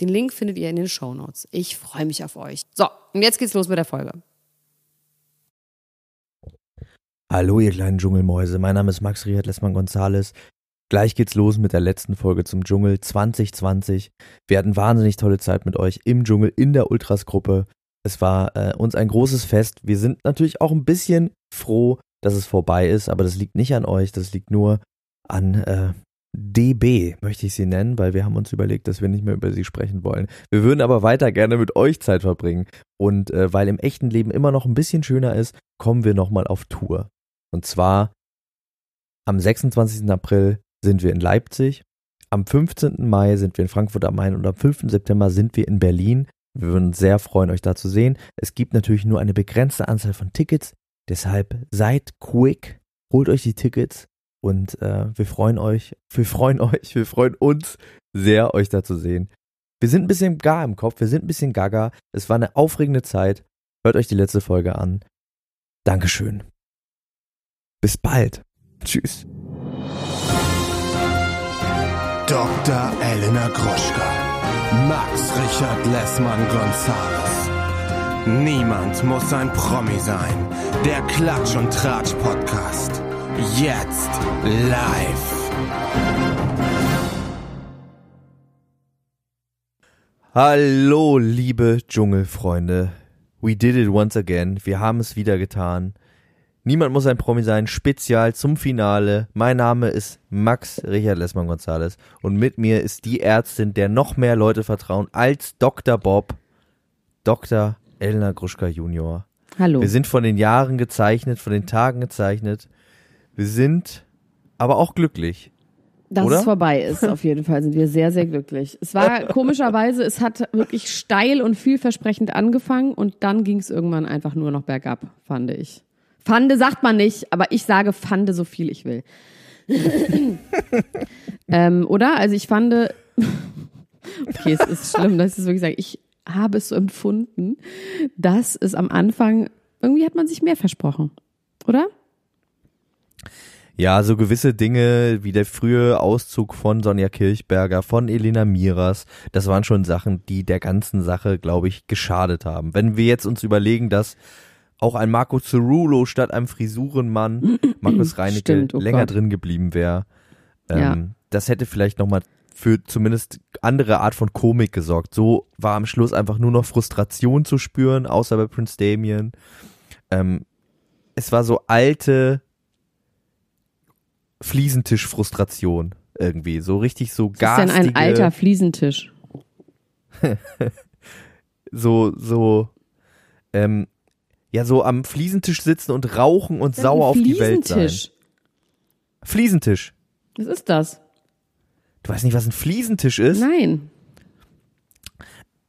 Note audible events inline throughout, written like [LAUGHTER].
Den Link findet ihr in den Show Notes. Ich freue mich auf euch. So, und jetzt geht's los mit der Folge. Hallo, ihr kleinen Dschungelmäuse. Mein Name ist Max Riad Lessmann Gonzales. Gleich geht's los mit der letzten Folge zum Dschungel 2020. Wir hatten wahnsinnig tolle Zeit mit euch im Dschungel in der Ultras-Gruppe. Es war äh, uns ein großes Fest. Wir sind natürlich auch ein bisschen froh, dass es vorbei ist, aber das liegt nicht an euch, das liegt nur an äh, DB möchte ich sie nennen, weil wir haben uns überlegt, dass wir nicht mehr über sie sprechen wollen. Wir würden aber weiter gerne mit euch Zeit verbringen. Und äh, weil im echten Leben immer noch ein bisschen schöner ist, kommen wir nochmal auf Tour. Und zwar am 26. April sind wir in Leipzig, am 15. Mai sind wir in Frankfurt am Main und am 5. September sind wir in Berlin. Wir würden uns sehr freuen, euch da zu sehen. Es gibt natürlich nur eine begrenzte Anzahl von Tickets, deshalb seid quick, holt euch die Tickets und äh, wir freuen euch, wir freuen [LAUGHS] euch, wir freuen uns sehr, euch da zu sehen. Wir sind ein bisschen gar im Kopf, wir sind ein bisschen gaga. Es war eine aufregende Zeit. Hört euch die letzte Folge an. Dankeschön. Bis bald. Tschüss. Dr. Elena Gruschka. Max Richard Lessmann Gonzales. Niemand muss ein Promi sein. Der Klatsch und Tratsch Podcast. Jetzt live. Hallo, liebe Dschungelfreunde. We did it once again. Wir haben es wieder getan. Niemand muss ein Promi sein. Spezial zum Finale. Mein Name ist Max Richard Lessmann Gonzales und mit mir ist die Ärztin, der noch mehr Leute vertrauen als Dr. Bob, Dr. Elena Gruschka Junior. Hallo. Wir sind von den Jahren gezeichnet, von den Tagen gezeichnet. Wir sind aber auch glücklich. Dass Oder? es vorbei ist, auf jeden Fall sind wir sehr, sehr glücklich. Es war [LAUGHS] komischerweise, es hat wirklich steil und vielversprechend angefangen und dann ging es irgendwann einfach nur noch bergab, fand ich. Fande sagt man nicht, aber ich sage fande so viel ich will. [LAUGHS] ähm, oder? Also ich fand, okay, es ist schlimm, dass ich es wirklich sage. Ich habe es so empfunden, dass es am Anfang, irgendwie hat man sich mehr versprochen. Oder? Ja, so gewisse Dinge wie der frühe Auszug von Sonja Kirchberger, von Elena Miras, das waren schon Sachen, die der ganzen Sache, glaube ich, geschadet haben. Wenn wir jetzt uns überlegen, dass auch ein Marco Cerulo statt einem Frisurenmann, [CLEARS THROAT] Markus Reinecke, Stimmt, oh länger Gott. drin geblieben wäre, ähm, Ja. das hätte vielleicht nochmal für zumindest andere Art von Komik gesorgt. So war am Schluss einfach nur noch Frustration zu spüren, außer bei Prince Damien. Ähm, es war so alte Fliesentisch-Frustration irgendwie. So richtig so Was ist denn ein alter Fliesentisch? [LAUGHS] so, so, ähm, ja, so am Fliesentisch sitzen und rauchen und sauer auf die Welt sein. Fliesentisch. Fliesentisch. Was ist das? Du weißt nicht, was ein Fliesentisch ist? Nein.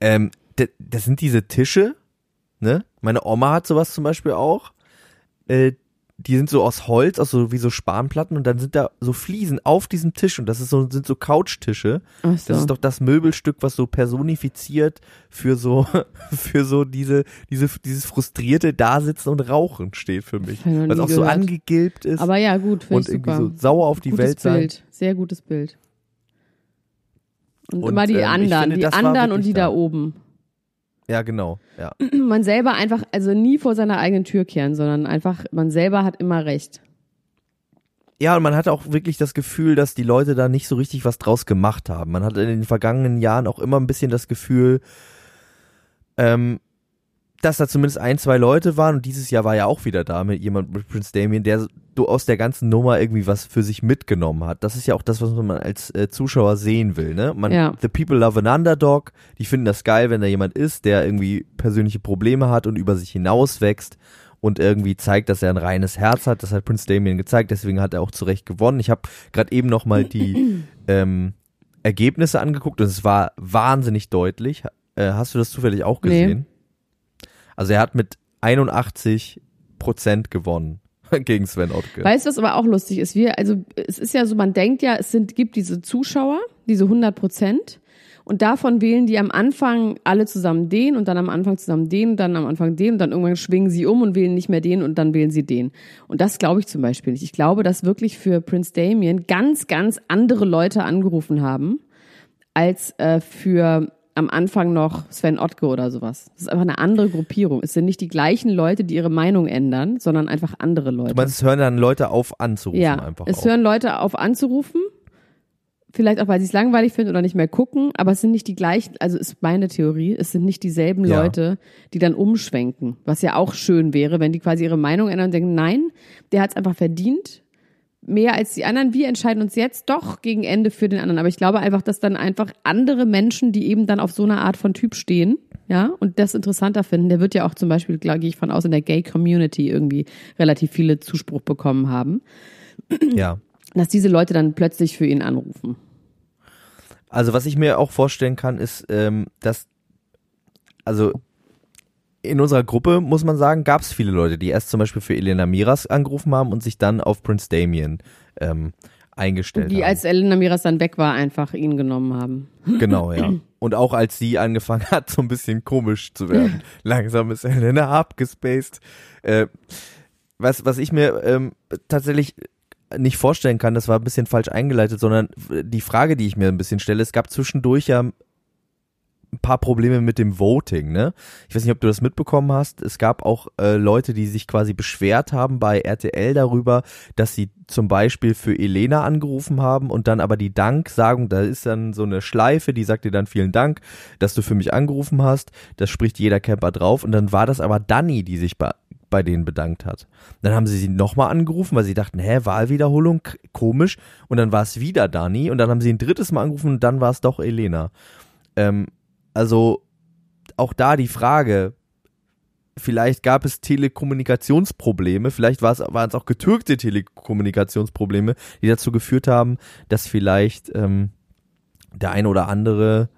Ähm, das sind diese Tische, ne? Meine Oma hat sowas zum Beispiel auch. Äh, die sind so aus Holz, aus so wie so Spanplatten und dann sind da so Fliesen auf diesem Tisch und das ist so, sind so Couchtische. So. Das ist doch das Möbelstück, was so personifiziert für so, [LAUGHS] für so diese, diese, dieses frustrierte Dasitzen und Rauchen steht für mich. Was auch so gehört. angegilbt ist Aber ja, gut, finde und ich irgendwie super. so sauer auf die gutes Welt sein. Bild, sehr gutes Bild. Und, Und, immer die ich anderen, finde, die anderen und die da da. oben. Ja, genau, ja. [CLEARS THROAT] Man selber einfach, also nie vor seiner eigenen Tür kehren, sondern einfach, man selber hat immer recht. Ja, und man hatte auch wirklich das Gefühl, dass die Leute da nicht so richtig was draus gemacht haben. Man hatte in den vergangenen Jahren auch immer ein bisschen das Gefühl, ähm, dass da zumindest ein, zwei Leute waren und dieses Jahr war ja auch wieder da mit jemand mit Prince Damien, der so aus der ganzen Nummer irgendwie was für sich mitgenommen hat. Das ist ja auch das, was man als äh, Zuschauer sehen will, ne? Man, Ja. The people love an underdog. Die finden das geil, wenn da jemand ist, der irgendwie persönliche Probleme hat und über sich hinauswächst. und irgendwie zeigt, dass er ein reines Herz hat. Das hat Prince Damien gezeigt, deswegen hat er auch zu Recht gewonnen. Ich habe gerade eben noch mal die [CLEARS THROAT] ähm, Ergebnisse angeguckt und es war wahnsinnig deutlich. Äh, hast du das zufällig auch gesehen? Nee. Also er hat mit 81 Prozent gewonnen [LAUGHS] gegen Sven Ottke. Weißt du, was aber auch lustig ist? Wir, also es ist ja so, man denkt ja, es sind, gibt diese Zuschauer, diese 100 Prozent. Und davon wählen die am Anfang alle zusammen den und dann am Anfang zusammen den und dann am Anfang den und dann irgendwann schwingen sie um und wählen nicht mehr den und dann wählen sie den. Und das glaube ich zum Beispiel nicht. Ich glaube, dass wirklich für Prince Damien ganz, ganz andere Leute angerufen haben als äh, für am Anfang noch Sven Ottke oder sowas. Das ist einfach eine andere Gruppierung. Es sind nicht die gleichen Leute, die ihre Meinung ändern, sondern einfach andere Leute. Du meinst, es hören dann Leute auf anzurufen ja, einfach. Es auf. hören Leute auf anzurufen. Vielleicht auch, weil sie es langweilig finden oder nicht mehr gucken, aber es sind nicht die gleichen, also ist meine Theorie, es sind nicht dieselben ja. Leute, die dann umschwenken. Was ja auch schön wäre, wenn die quasi ihre Meinung ändern und denken, nein, der hat es einfach verdient, mehr als die anderen. Wir entscheiden uns jetzt doch gegen Ende für den anderen. Aber ich glaube einfach, dass dann einfach andere Menschen, die eben dann auf so eine Art von Typ stehen, ja, und das interessanter finden, der wird ja auch zum Beispiel, gehe ich von aus, in der Gay-Community irgendwie relativ viele Zuspruch bekommen haben. Ja. Dass diese Leute dann plötzlich für ihn anrufen. Also was ich mir auch vorstellen kann, ist, ähm, dass, also in unserer Gruppe, muss man sagen, gab es viele Leute, die erst zum Beispiel für Elena Miras angerufen haben und sich dann auf Prince Damien ähm, eingestellt die, haben. Die, als Elena Miras dann weg war, einfach ihn genommen haben. Genau, ja. [CLEARS THROAT] Und auch als sie angefangen hat, so ein bisschen komisch zu werden. Langsam ist Elena abgespaced. Äh, was, was ich mir ähm, tatsächlich nicht vorstellen kann, das war ein bisschen falsch eingeleitet, sondern die Frage, die ich mir ein bisschen stelle, es gab zwischendurch ja ein paar Probleme mit dem Voting, ne? Ich weiß nicht, ob du das mitbekommen hast. Es gab auch äh, Leute, die sich quasi beschwert haben bei RTL darüber, dass sie zum Beispiel für Elena angerufen haben und dann aber die Danksagung, da ist dann so eine Schleife, die sagt dir dann vielen Dank, dass du für mich angerufen hast. Das spricht jeder Camper drauf und dann war das aber Dani, die sich bei bei denen bedankt hat. Dann haben sie sie nochmal angerufen, weil sie dachten, hä, Wahlwiederholung, komisch. Und dann war es wieder Dani und dann haben sie ein drittes Mal angerufen und dann war es doch Elena. Ähm, also auch da die Frage, vielleicht gab es Telekommunikationsprobleme, vielleicht war es, waren es auch getürkte Telekommunikationsprobleme, die dazu geführt haben, dass vielleicht ähm, der eine oder andere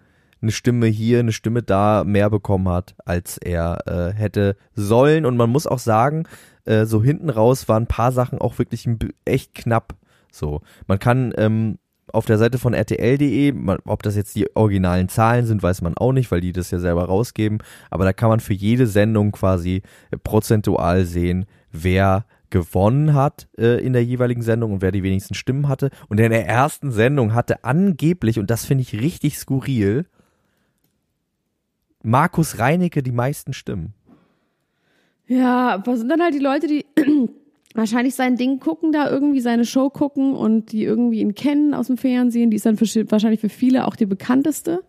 eine Stimme hier, eine Stimme da mehr bekommen hat, als er äh, hätte sollen. Und man muss auch sagen, äh, so hinten raus waren ein paar Sachen auch wirklich echt knapp. So, man kann ähm, auf der Seite von rtl.de, ob das jetzt die originalen Zahlen sind, weiß man auch nicht, weil die das ja selber rausgeben, aber da kann man für jede Sendung quasi äh, prozentual sehen, wer gewonnen hat äh, in der jeweiligen Sendung und wer die wenigsten Stimmen hatte. Und in der ersten Sendung hatte angeblich, und das finde ich richtig skurril, Markus Reinecke die meisten Stimmen. Ja, was sind dann halt die Leute, die wahrscheinlich sein Ding gucken, da irgendwie seine Show gucken und die irgendwie ihn kennen aus dem Fernsehen. Die ist dann für, wahrscheinlich für viele auch die bekannteste.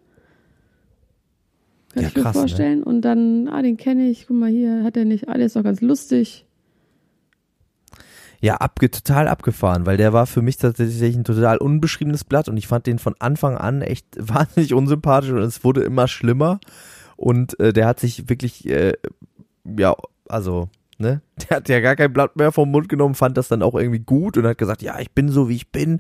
Kann ja, ich mir krass, ne? vorstellen. Ne? Und dann, ah, den kenne ich, guck mal hier, hat er nicht, ah, der ist doch ganz lustig. Ja, abge total abgefahren, weil der war für mich tatsächlich ein total unbeschriebenes Blatt und ich fand den von Anfang an echt [LAUGHS] wahnsinnig unsympathisch und es wurde immer schlimmer. Und äh, der hat sich wirklich, äh, ja, also ne? Der hat ja gar kein Blatt mehr vom Mund genommen, fand das dann auch irgendwie gut und hat gesagt, ja, ich bin so wie ich bin.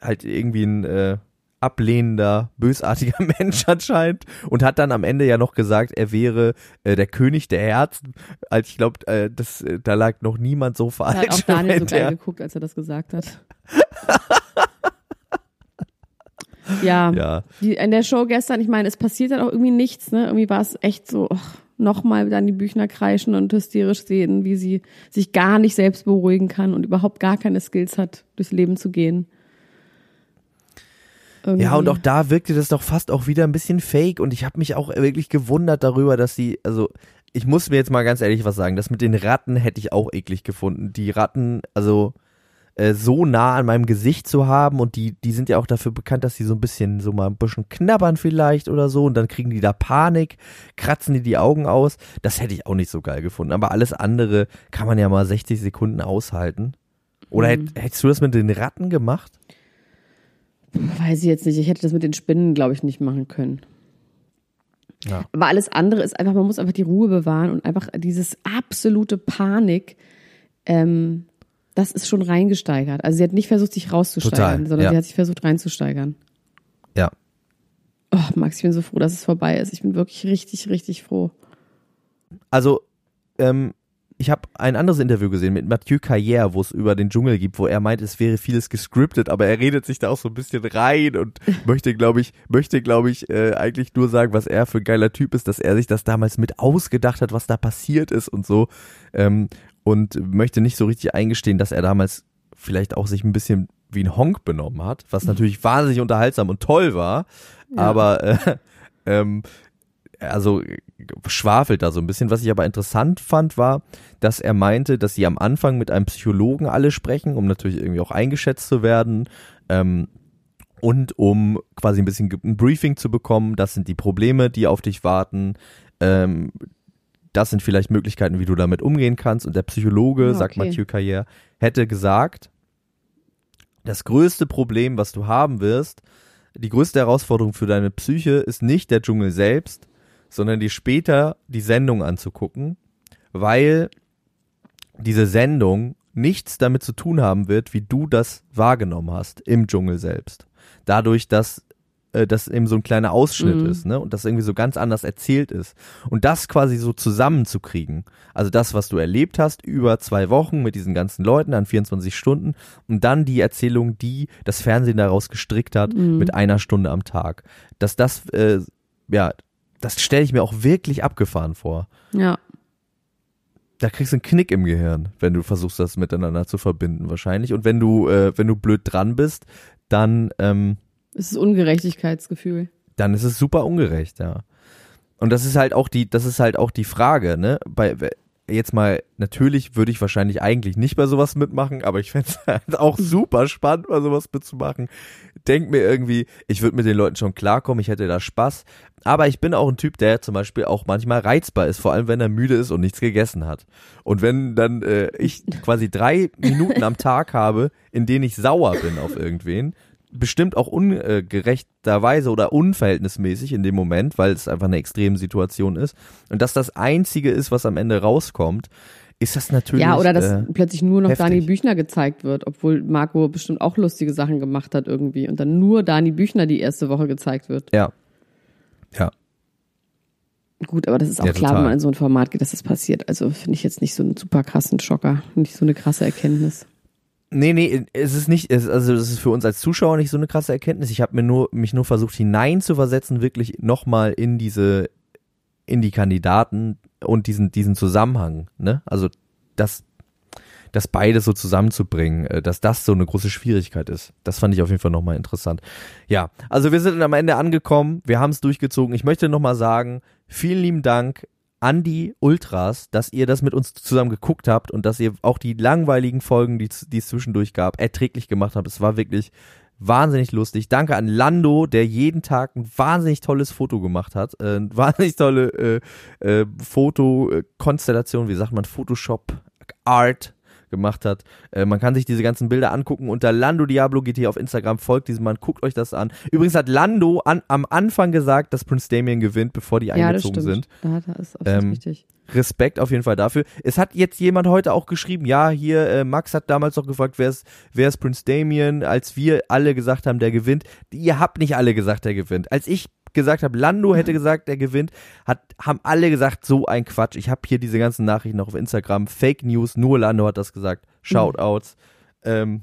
Halt irgendwie ein äh, ablehnender, bösartiger [LAUGHS] Mensch anscheinend und hat dann am Ende ja noch gesagt, er wäre äh, der König der Herzen. Also ich glaube, äh, das, äh, da lag noch niemand so falsch. Hat auch Daniel [LAUGHS] so geil geguckt, als er das gesagt hat. [LAUGHS] ja, ja. Die, in der Show gestern, ich meine, es passiert dann auch irgendwie nichts, ne? Irgendwie war es echt so, oh, nochmal dann die Büchner kreischen und hysterisch sehen, wie sie sich gar nicht selbst beruhigen kann und überhaupt gar keine Skills hat, durchs Leben zu gehen. Irgendwie. Ja, und auch da wirkte das doch fast auch wieder ein bisschen fake und ich habe mich auch wirklich gewundert darüber, dass sie, also ich muss mir jetzt mal ganz ehrlich was sagen, das mit den Ratten hätte ich auch eklig gefunden. Die Ratten, also äh, so nah an meinem Gesicht zu haben und die, die sind ja auch dafür bekannt, dass sie so ein bisschen, so mal ein bisschen knabbern vielleicht oder so und dann kriegen die da Panik, kratzen die die Augen aus. Das hätte ich auch nicht so geil gefunden. Aber alles andere kann man ja mal 60 Sekunden aushalten. Oder mhm. hättest du das mit den Ratten gemacht? Weiß ich jetzt nicht. Ich hätte das mit den Spinnen, glaube ich, nicht machen können. Ja. Aber alles andere ist einfach, man muss einfach die Ruhe bewahren und einfach dieses absolute Panik, ähm, das ist schon reingesteigert. Also sie hat nicht versucht, sich rauszusteigern, Total, sondern ja. sie hat sich versucht reinzusteigern. Ja. Oh, Max, ich bin so froh, dass es vorbei ist. Ich bin wirklich richtig, richtig froh. Also, ähm, ich habe ein anderes Interview gesehen mit Mathieu Carrière, wo es über den Dschungel gibt, wo er meint, es wäre vieles gescriptet, aber er redet sich da auch so ein bisschen rein und [LAUGHS] möchte, glaube ich, möchte, glaube ich, äh, eigentlich nur sagen, was er für ein geiler Typ ist, dass er sich das damals mit ausgedacht hat, was da passiert ist und so. Ähm, und möchte nicht so richtig eingestehen, dass er damals vielleicht auch sich ein bisschen wie ein Honk benommen hat, was natürlich wahnsinnig unterhaltsam und toll war, Ja. aber äh, [LAUGHS] ähm, also schwafelt da so ein bisschen. Was ich aber interessant fand, war, dass er meinte, dass sie am Anfang mit einem Psychologen alle sprechen, um natürlich irgendwie auch eingeschätzt zu werden. Ähm, und um quasi ein bisschen ein Briefing zu bekommen, das sind die Probleme, die auf dich warten. Ähm, das sind vielleicht Möglichkeiten, wie du damit umgehen kannst. Und der Psychologe, Ah, sagt okay. Mathieu Carrière, hätte gesagt, das größte Problem, was du haben wirst, die größte Herausforderung für deine Psyche ist nicht der Dschungel selbst, sondern dir später die Sendung anzugucken, weil diese Sendung nichts damit zu tun haben wird, wie du das wahrgenommen hast im Dschungel selbst. Dadurch, dass äh, das eben so ein kleiner Ausschnitt Mhm. ist, ne? Und das irgendwie so ganz anders erzählt ist. Und das quasi so zusammenzukriegen. Also das, was du erlebt hast über zwei Wochen mit diesen ganzen Leuten an 24 Stunden und dann die Erzählung, die das Fernsehen daraus gestrickt hat Mhm. mit einer Stunde am Tag. Dass das, äh, ja, das stelle ich mir auch wirklich abgefahren vor. Ja. Da kriegst du einen Knick im Gehirn, wenn du versuchst, das miteinander zu verbinden, wahrscheinlich. Und wenn du, äh, wenn du blöd dran bist, dann, ähm, Es ist Ungerechtigkeitsgefühl. dann ist es super ungerecht, ja. Und das ist halt auch die, das ist halt auch die Frage, ne? Bei jetzt mal, natürlich würde ich wahrscheinlich eigentlich nicht bei sowas mitmachen, aber ich fände es [LAUGHS] halt auch super spannend, bei sowas mitzumachen. Denk mir irgendwie, ich würde mit den Leuten schon klarkommen, ich hätte da Spaß. Aber ich bin auch ein Typ, der zum Beispiel auch manchmal reizbar ist, vor allem wenn er müde ist und nichts gegessen hat. Und wenn dann äh, ich quasi drei Minuten am [LAUGHS] Tag habe, in denen ich sauer bin auf irgendwen, bestimmt auch ungerechterweise oder unverhältnismäßig in dem Moment, weil es einfach eine extreme Situation ist. Und dass das Einzige ist, was am Ende rauskommt, ist das natürlich. Ja, oder dass äh, plötzlich nur noch heftig. Dani Büchner gezeigt wird, obwohl Marco bestimmt auch lustige Sachen gemacht hat irgendwie und dann nur Dani Büchner die erste Woche gezeigt wird. ja. Ja. Gut, aber das ist auch Ja, klar, total. wenn man in so ein Format geht, dass das passiert. Also finde ich jetzt nicht so einen super krassen Schocker, nicht so eine krasse Erkenntnis. Nee, nee, es ist nicht, es, also es ist für uns als Zuschauer nicht so eine krasse Erkenntnis. Ich habe mir nur, mich nur versucht hineinzuversetzen, wirklich nochmal in diese, in die Kandidaten und diesen, diesen Zusammenhang, ne? Also, das, das beides so zusammenzubringen, äh, dass das so eine große Schwierigkeit ist. Das fand ich auf jeden Fall nochmal interessant. Ja, also wir sind am Ende angekommen, wir haben es durchgezogen. Ich möchte nochmal sagen, vielen lieben Dank an die Ultras, dass ihr das mit uns zusammen geguckt habt und dass ihr auch die langweiligen Folgen, die, die es zwischendurch gab, erträglich gemacht habt. Es war wirklich wahnsinnig lustig. Danke an Lando, der jeden Tag ein wahnsinnig tolles Foto gemacht hat. Äh, [LAUGHS] wahnsinnig tolle äh, äh, Fotokonstellation, wie sagt man, Photoshop Art gemacht hat. Äh, man kann sich diese ganzen Bilder angucken unter Lando Diablo GT auf Instagram. Folgt diesem Mann, guckt euch das an. Übrigens hat Lando an, am Anfang gesagt, dass Prince Damien gewinnt, bevor die Ja, das eingezogen stimmt. sind. Da hat er ist absolut Ähm, richtig. Respekt auf jeden Fall dafür. Es hat jetzt jemand heute auch geschrieben, ja, hier, äh, Max hat damals noch gefragt, wer ist, wer ist Prince Damien, als wir alle gesagt haben, der gewinnt. Ihr habt nicht alle gesagt, der gewinnt. Als ich gesagt habe, Lando hätte gesagt, der gewinnt, hat, haben alle gesagt, so ein Quatsch. Ich habe hier diese ganzen Nachrichten noch auf Instagram. Fake News, nur Lando hat das gesagt. Shoutouts. Ähm,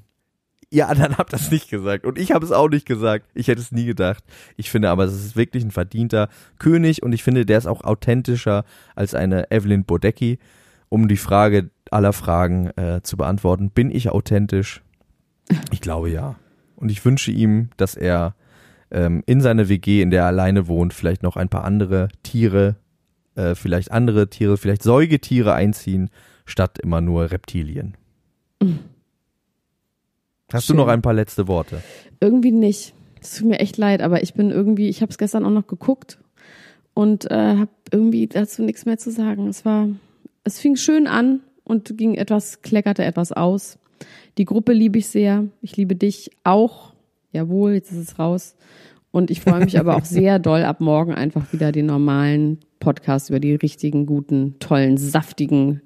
ihr [LAUGHS] anderen habt das nicht gesagt. Und ich habe es auch nicht gesagt. Ich hätte es nie gedacht. Ich finde aber, es ist wirklich ein verdienter König und ich finde, der ist auch authentischer als eine Evelyn Bodecki. Um die Frage aller Fragen äh, zu beantworten, bin ich authentisch? Ich glaube ja. Und ich wünsche ihm, dass er ähm, in seine WG, in der er alleine wohnt, vielleicht noch ein paar andere Tiere, äh, vielleicht andere Tiere, vielleicht Säugetiere einziehen, statt immer nur Reptilien. Hast du Schön. noch ein paar letzte Worte? Irgendwie nicht. Es tut mir echt leid, aber ich bin irgendwie, ich habe es gestern auch noch geguckt und äh, habe irgendwie dazu nichts mehr zu sagen. Es war, es fing schön an und ging etwas, kleckerte etwas aus. Die Gruppe liebe ich sehr. Ich liebe dich auch. Jawohl, jetzt ist es raus. Und ich freue mich aber auch [LAUGHS] sehr doll, ab morgen einfach wieder den normalen Podcast über die richtigen, guten, tollen, saftigen,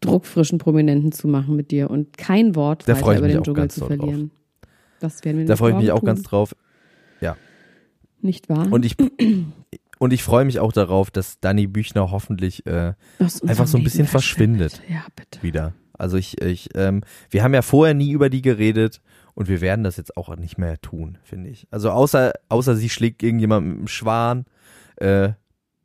druckfrischen Prominenten zu machen mit dir und kein Wort Da weiter über den Dschungel ganz zu verlieren. Das werden wir Da freue ich mich auch ganz tun. drauf. Ja. Nicht wahr? Und ich, [CLEARS THROAT] und ich freue mich auch darauf, dass Danny Büchner hoffentlich äh, einfach so ein bisschen verschwindet. Ja, bitte. wieder. Also ich, ich, ähm, wir haben ja vorher nie über die geredet und wir werden das jetzt auch nicht mehr tun, finde ich. Also außer, außer sie schlägt irgendjemand mit einem Schwan, äh,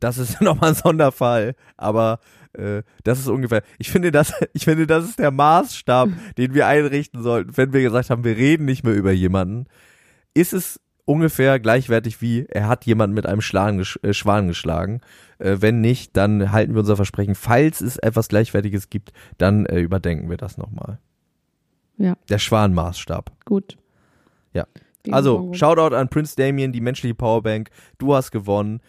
das ist [LAUGHS] nochmal ein Sonderfall, aber äh, das ist ungefähr, ich finde das, [LAUGHS] ich finde, das ist der Maßstab, [LAUGHS] den wir einrichten sollten, wenn wir gesagt haben, wir reden nicht mehr über jemanden, ist es ungefähr gleichwertig wie, er hat jemanden mit einem Schlan, äh, Schwan geschlagen. Äh, wenn nicht, dann halten wir unser Versprechen. Falls es etwas Gleichwertiges gibt, dann äh, überdenken wir das nochmal. Ja. Der Schwanmaßstab. Gut. Ja. Also. Shoutout an Prince Damien, die menschliche Powerbank. Du hast gewonnen.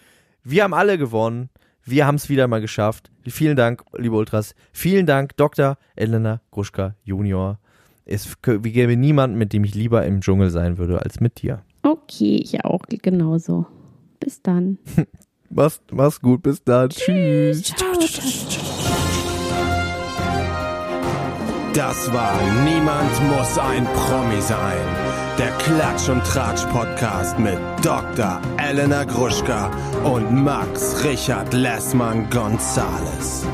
Wir haben alle gewonnen. Wir haben es wieder mal geschafft. Vielen Dank, liebe Ultras. Vielen Dank, Dr. Elena Gruschka Junior. Es gäbe niemanden, mit dem ich lieber im Dschungel sein würde, als mit dir. Okay, ich auch genauso. Bis dann. [LAUGHS] Mach's, mach's gut, bis dann. Tschüss. Ciao. Das war Niemand muss ein Promi sein. Der Klatsch und Tratsch Podcast mit Dr. Elena Gruschka und Max Richard Lessmann Gonzales.